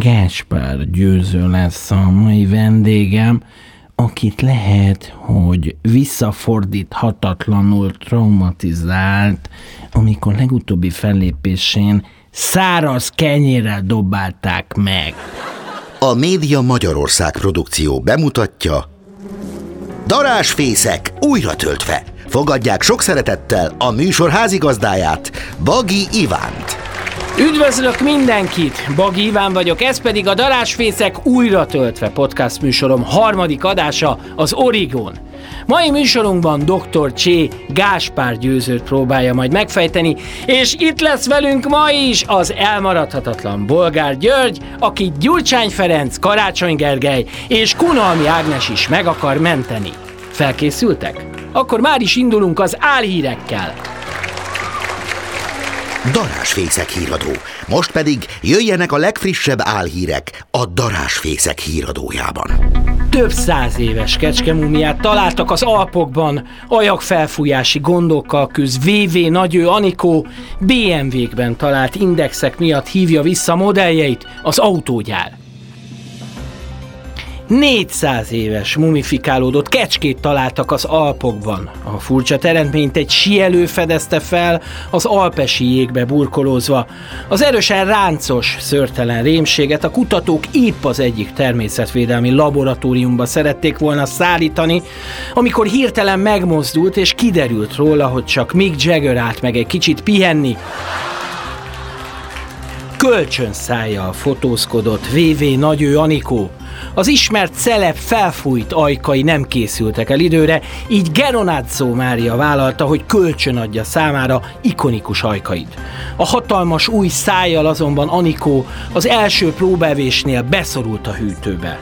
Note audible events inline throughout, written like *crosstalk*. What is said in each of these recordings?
Gáspár Győző lesz a mai vendégem, akit lehet, hogy visszafordíthatatlanul traumatizált, amikor legutóbbi fellépésén száraz kenyérrel dobálták meg. A Média Magyarország produkció bemutatja Darásfészek újra töltve. Fogadják sok szeretettel a műsor házigazdáját, Bagi Ivánt. Üdvözlök mindenkit! Bagi Iván vagyok, ez pedig a Darásfészek újra töltve podcast műsorom harmadik adása, az Origon. Mai műsorunkban dr. Csé Gáspár győzőt próbálja majd megfejteni, és itt lesz velünk ma is az elmaradhatatlan Bolgár György, aki Gyurcsány Ferenc, Karácsony Gergely és Kunalmi Ágnes is meg akar menteni. Felkészültek? Akkor már is indulunk az álhírekkel. Darásfészek híradó. Most pedig jöjjenek a legfrissebb álhírek a Darásfészek híradójában. Több száz éves kecskemumiát találtak az Alpokban, ajakfelfújási gondokkal küzd VV Nagyő Anikó, BMW-kben talált indexek miatt hívja vissza modelljeit az autógyár. 400 éves mumifikálódott kecskét találtak az Alpokban. A furcsa teremtményt egy sielő fedezte fel, az alpesi jégbe burkolózva. Az erősen ráncos, szörtelen rémséget a kutatók épp az egyik természetvédelmi laboratóriumba szerették volna szállítani, amikor hirtelen megmozdult és kiderült róla, hogy csak Mick Jagger állt meg egy kicsit pihenni, kölcsönszájjal fotózkodott VV Nagyő Anikó. Az ismert celeb felfújt ajkai nem készültek el időre, így Geronazzo Mária vállalta, hogy kölcsön adja számára ikonikus ajkait. A hatalmas új szájjal azonban Anikó az első próbevésnél beszorult a hűtőbe.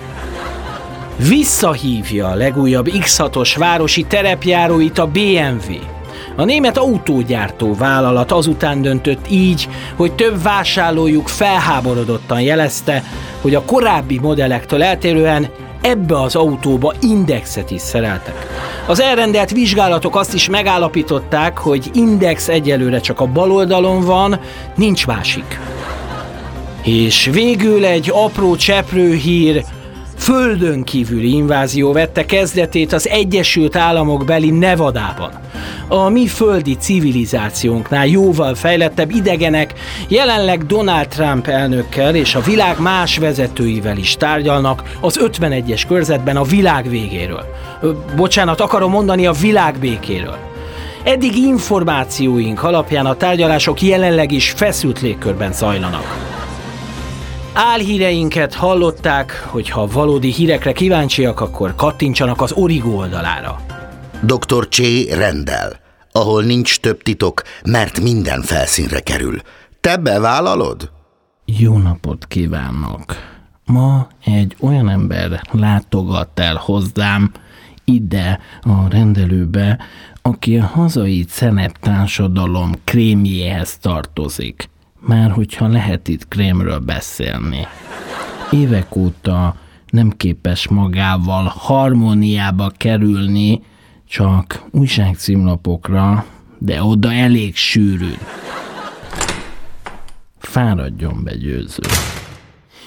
Visszahívja a legújabb X6-os városi terepjáróit a BMW. A német autógyártó vállalat azután döntött így, hogy több vásárlójuk felháborodottan jelezte, hogy a korábbi modellektől eltérően ebbe az autóba indexet is szereltek. Az elrendelt vizsgálatok azt is megállapították, hogy index egyelőre csak a bal oldalon van, nincs másik. És végül egy apró cseprő hír, földön kívüli invázió vette kezdetét az Egyesült Államok beli Nevadában. A mi földi civilizációnknál jóval fejlettebb idegenek jelenleg Donald Trump elnökkel és a világ más vezetőivel is tárgyalnak az 51-es körzetben a világ végéről. Bocsánat, akarom mondani a világ békéről. Eddig információink alapján a tárgyalások jelenleg is feszült légkörben zajlanak. Álhíreinket hallották, hogy ha valódi hírekre kíváncsiak, akkor kattintsanak az Origo oldalára. Dr. Csé rendel, ahol nincs több titok, mert minden felszínre kerül. Te bevállalod? Jó napot kívánok! Ma egy olyan ember látogat el hozzám ide a rendelőbe, aki a hazai társadalom krémjéhez tartozik már hogyha lehet itt krémről beszélni. Évek óta nem képes magával harmóniába kerülni, csak újságcímlapokra, de oda elég sűrűn. Fáradjon be győző.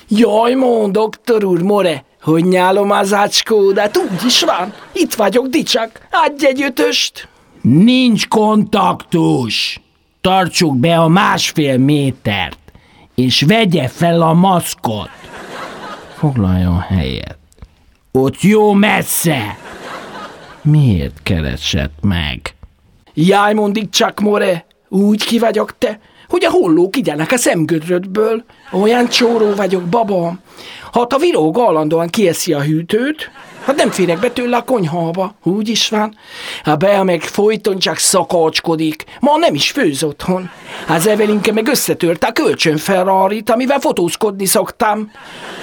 Jaj, mond, doktor úr, more, hogy nyálom az ácskódát, úgy is van. Itt vagyok, dicsak, adj egy ötöst. Nincs kontaktus! Tartsuk be a másfél métert, és vegye fel a maszkot. Foglaljon helyet. Ott jó messze. Miért keresett meg? Jaj, mondik csak, more, úgy ki vagyok te, hogy a hollók igyenek a szemgödrödből. Olyan csóró vagyok, baba. Ha a viróg állandóan kieszi a hűtőt, Hát nem férek be tőle a konyhába, úgy is van. A Bea meg folyton csak szakacskodik. Ma nem is főz otthon. Az Evelinke meg összetörte a kölcsön Ferrari-t, amivel fotózkodni szoktam.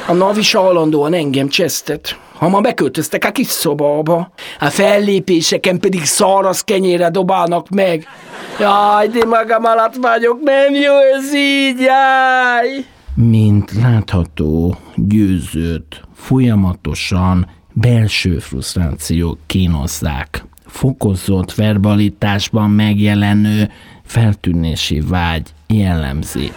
A Nav is állandóan engem csesztet. Ha ma beköltöztek a kis szobába, a fellépéseken pedig száraz kenyére dobálnak meg. Jaj, de magam alatt vagyok, nem jó ez így, jaj! Mint látható, győzőt folyamatosan belső frusztrációk kínozzák. Fokozott verbalitásban megjelenő feltűnési vágy jellemzi.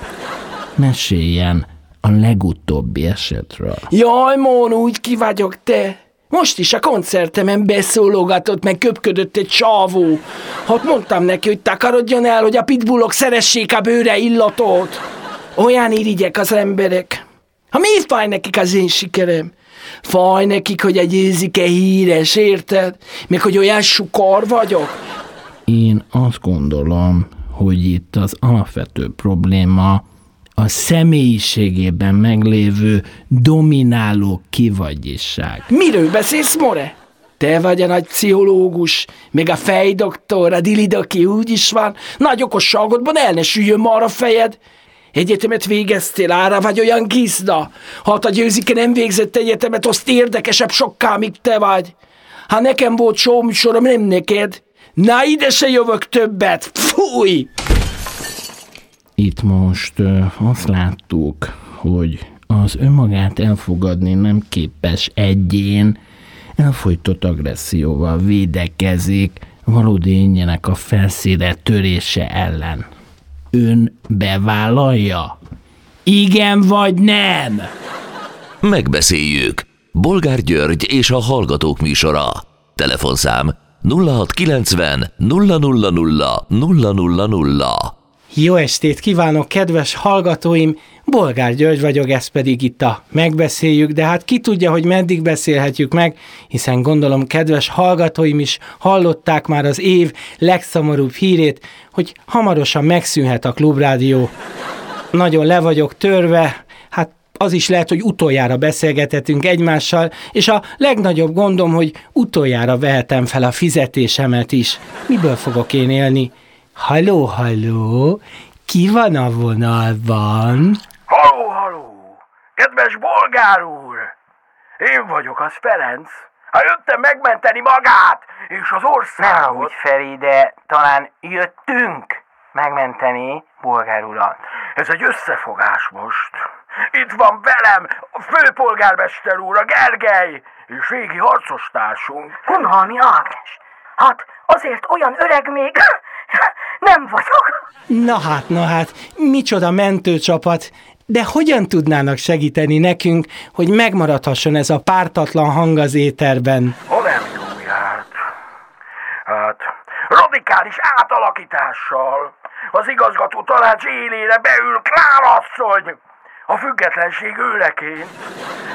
Meséljen a legutóbbi esetről. Jaj, Món, úgy ki vagyok te. Most is a koncertemen beszólogatott, meg köpködött egy csávó. Hát mondtam neki, hogy takarodjon el, hogy a pitbullok szeressék a bőre illatot. Olyan irigyek az emberek. Ha miért fáj nekik az én sikerem? Fáj nekik, hogy egy ézike híres, érted? Meg hogy olyan sukar vagyok? Én azt gondolom, hogy itt az alapvető probléma a személyiségében meglévő domináló kivagyiság. Miről beszélsz, More? Te vagy a nagy pszichológus, meg a fejdoktor, a dilidaki úgy is van. Nagy okosságodban el ne süljön mar a fejed. Egyetemet végeztél, ára vagy olyan gizda. Ha a győzike nem végzett egyetemet, azt érdekesebb sokkal, mint te vagy. Ha nekem volt showműsorom, nem neked. Na ide se jövök többet, fúj! Itt most ö, azt láttuk, hogy az önmagát elfogadni nem képes egyén elfolytott agresszióval védekezik valódi ényének a felszíre törése ellen. Ön bevállalja? Igen vagy nem? Megbeszéljük. Bolgár György és a Hallgatók műsora. Telefonszám 0690 000 000. Jó estét kívánok, kedves hallgatóim! Bolgár György vagyok, ez pedig itt a Megbeszéljük, de hát ki tudja, hogy meddig beszélhetjük meg, hiszen gondolom kedves hallgatóim is hallották már az év legszomorúbb hírét, hogy hamarosan megszűnhet a klubrádió. Nagyon le vagyok törve, hát az is lehet, hogy utoljára beszélgethetünk egymással, és a legnagyobb gondom, hogy utoljára vehetem fel a fizetésemet is. Miből fogok én élni? Halló, halló, ki van a vonalban? Haló, haló! Kedves bolgár úr! Én vagyok, az Ferenc. Ha jöttem megmenteni magát és az Nem országot. úgy, Feri, de talán jöttünk megmenteni bolgár urat. Ez egy összefogás most. Itt van velem a főpolgármester úr, a Gergely, és régi harcostársunk. Kunhalmi Ágnes. Hát azért olyan öreg még *laughs* nem vagyok. Na hát, na hát, micsoda mentőcsapat, de hogyan tudnának segíteni nekünk, hogy megmaradhasson ez a pártatlan hang az éterben? Ha nem. Hát, radikális átalakítással. Az igazgató tanács élére beül Klára asszony, a függetlenség őreként.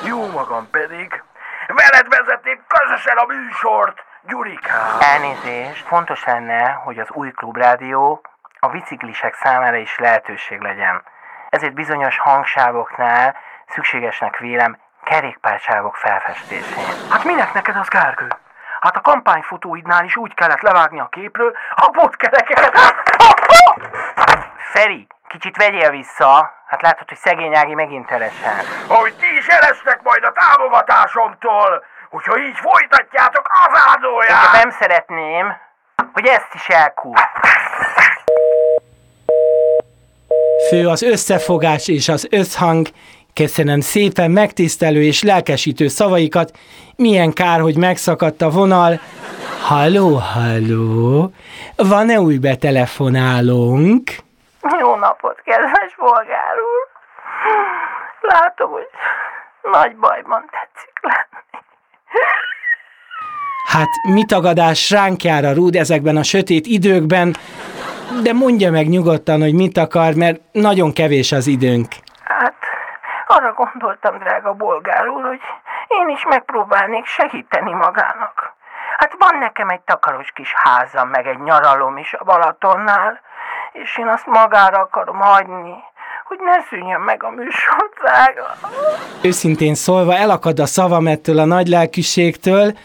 Jó magam pedig. Veled vezetnék közösen a műsort, Gyurikám. Elnézést, fontos lenne, hogy az új klubrádió a biciklisek számára is lehetőség legyen. Ezért bizonyos hangsávoknál szükségesnek vélem kerékpársávok felfestésén. Hát minek neked az, Gergő? Hát a kampányfotóidnál is úgy kellett levágni a képről a botkereket. Feri, kicsit vegyél vissza, hát látod, hogy szegény Ági megint elesen. Hogy ti is elestek majd a támogatásomtól, hogyha így folytatjátok az Inkább áldóját. nem szeretném, hogy ezt is elkúr. Fő az összefogás és az összhang. Köszönöm szépen megtisztelő és lelkesítő szavaikat. Milyen kár, hogy megszakadt a vonal. Halló, halló, van-e új betelefonálónk? Jó napot, kedves bolgár úr. Látom, hogy nagy bajban tetszik lenni. Hát mi tagadás ránk jár a rúd ezekben a sötét időkben, de mondja meg nyugodtan, hogy mit akar, mert nagyon kevés az időnk. Hát, arra gondoltam, drága bolgár úr, hogy én is megpróbálnék segíteni magának. Hát van nekem egy takaros kis házam, meg egy nyaralom is a Balatonnál, és én azt magára akarom hagyni, hogy ne szűnjön meg a műsorzága. Őszintén szólva elakad a szavam ettől a nagy lelkűségtől.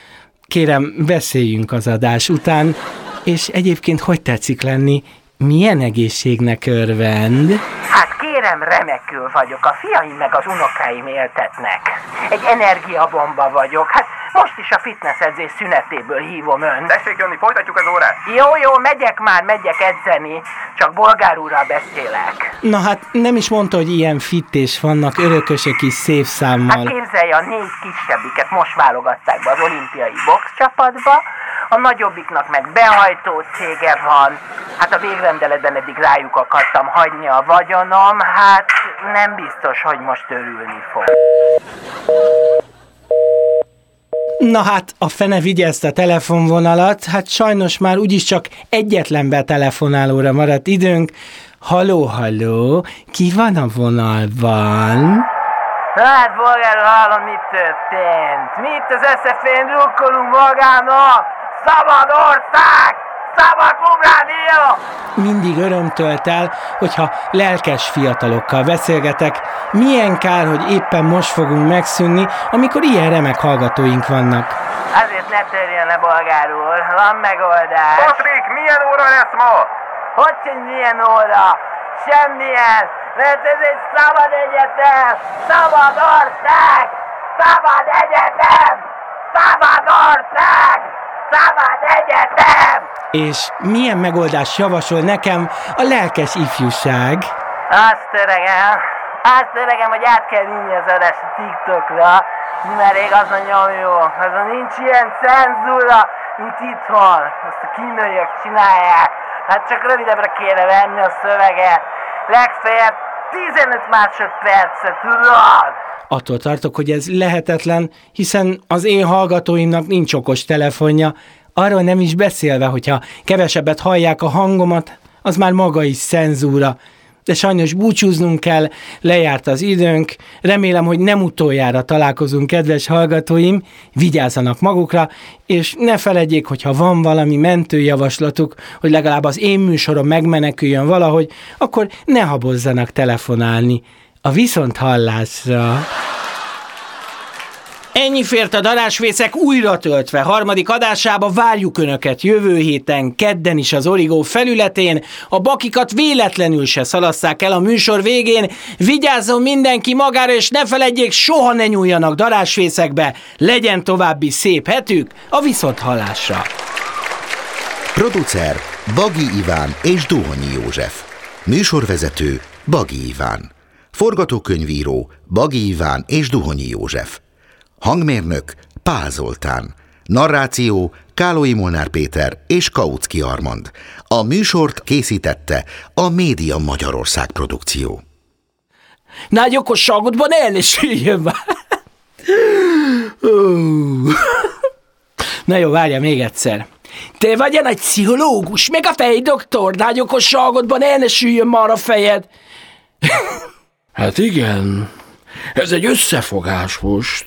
Kérem, beszéljünk az adás után. És egyébként hogy tetszik lenni? Milyen egészségnek örvend? Hát kérem, remekül vagyok. A fiaim meg az unokáim éltetnek. Egy energiabomba vagyok. Hát most is a fitness edzés szünetéből hívom ön. Tessék jönni, folytatjuk az órát. Jó, jó, megyek már, megyek edzeni. Csak bolgár úrral beszélek. Na hát nem is mondta, hogy ilyen fit és vannak örökösök is szép Hát számmal. képzelje, a négy kisebbiket most válogatták be az olimpiai boxcsapatba, a nagyobbiknak meg behajtó cége van. Hát a végrendeletben eddig rájuk akartam hagyni a vagyonom, hát nem biztos, hogy most örülni fog. Na hát, a fene vigye ezt a telefonvonalat, hát sajnos már úgyis csak egyetlen betelefonálóra maradt időnk. Haló, haló, ki van a vonalban? Hát, bolgár, hallom, mit történt. Mit az eszefén drukkolunk magának? Szabad ország! Szabad klubrádió! Mindig öröm tölt el, hogyha lelkes fiatalokkal beszélgetek. Milyen kár, hogy éppen most fogunk megszűnni, amikor ilyen remek hallgatóink vannak. Azért ne törjön le, bolgár úr. Van megoldás. Patrik, milyen óra lesz ma? Hogy, hogy milyen óra? Semmilyen, mert ez egy szabad egyetem! Szabad ország! Szabad egyetem! Szabad ország! Szabad egyetem! És milyen megoldást javasol nekem a lelkes ifjúság? Azt öregem, azt öregem, hogy át kell vinni az adást a TikTokra, mert rég az a nyomjó, azon nincs ilyen cenzúra, mint itthon, azt a kínaiak csinálják. Hát csak rövidebbre kéne venni a szöveget, legfeljebb 15 másodpercet, tudod? Attól tartok, hogy ez lehetetlen, hiszen az én hallgatóimnak nincs okos telefonja, arról nem is beszélve, hogyha kevesebbet hallják a hangomat, az már maga is cenzúra. De sajnos búcsúznunk kell, lejárt az időnk, remélem, hogy nem utoljára találkozunk, kedves hallgatóim, vigyázzanak magukra, és ne feledjék, hogyha van valami mentőjavaslatuk, hogy legalább az én műsorom megmeneküljön valahogy, akkor ne habozzanak telefonálni. A viszont hallásra! Ennyi fért a darásvészek újra töltve. Harmadik adásába várjuk Önöket jövő héten, kedden is az Origó felületén. A bakikat véletlenül se szalasszák el a műsor végén. Vigyázzon mindenki magára, és ne feledjék, soha ne nyúljanak darásvészekbe. Legyen további szép hetük a viszont hallásra. Producer Bagi Iván és Duhonyi József. Műsorvezető Bagi Iván. Forgatókönyvíró Bagi Iván és Duhonyi József. Hangmérnök Pál Zoltán. Narráció Kálói Molnár Péter és Kautsky Armand. A műsort készítette a Média Magyarország produkció. Nagy okosságodban el ne süljön már. Na jó, várja még egyszer. Te vagy egy pszichológus, meg a fejdoktor, nagy okosságodban el ne süljön már a fejed. Hát igen, ez egy összefogás most.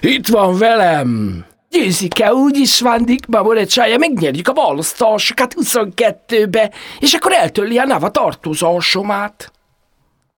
Itt van velem. Győzike, úgyis van Dick Baborecsája, megnyerjük a választásokat 22-be, és akkor eltölli a nava tartozásomat.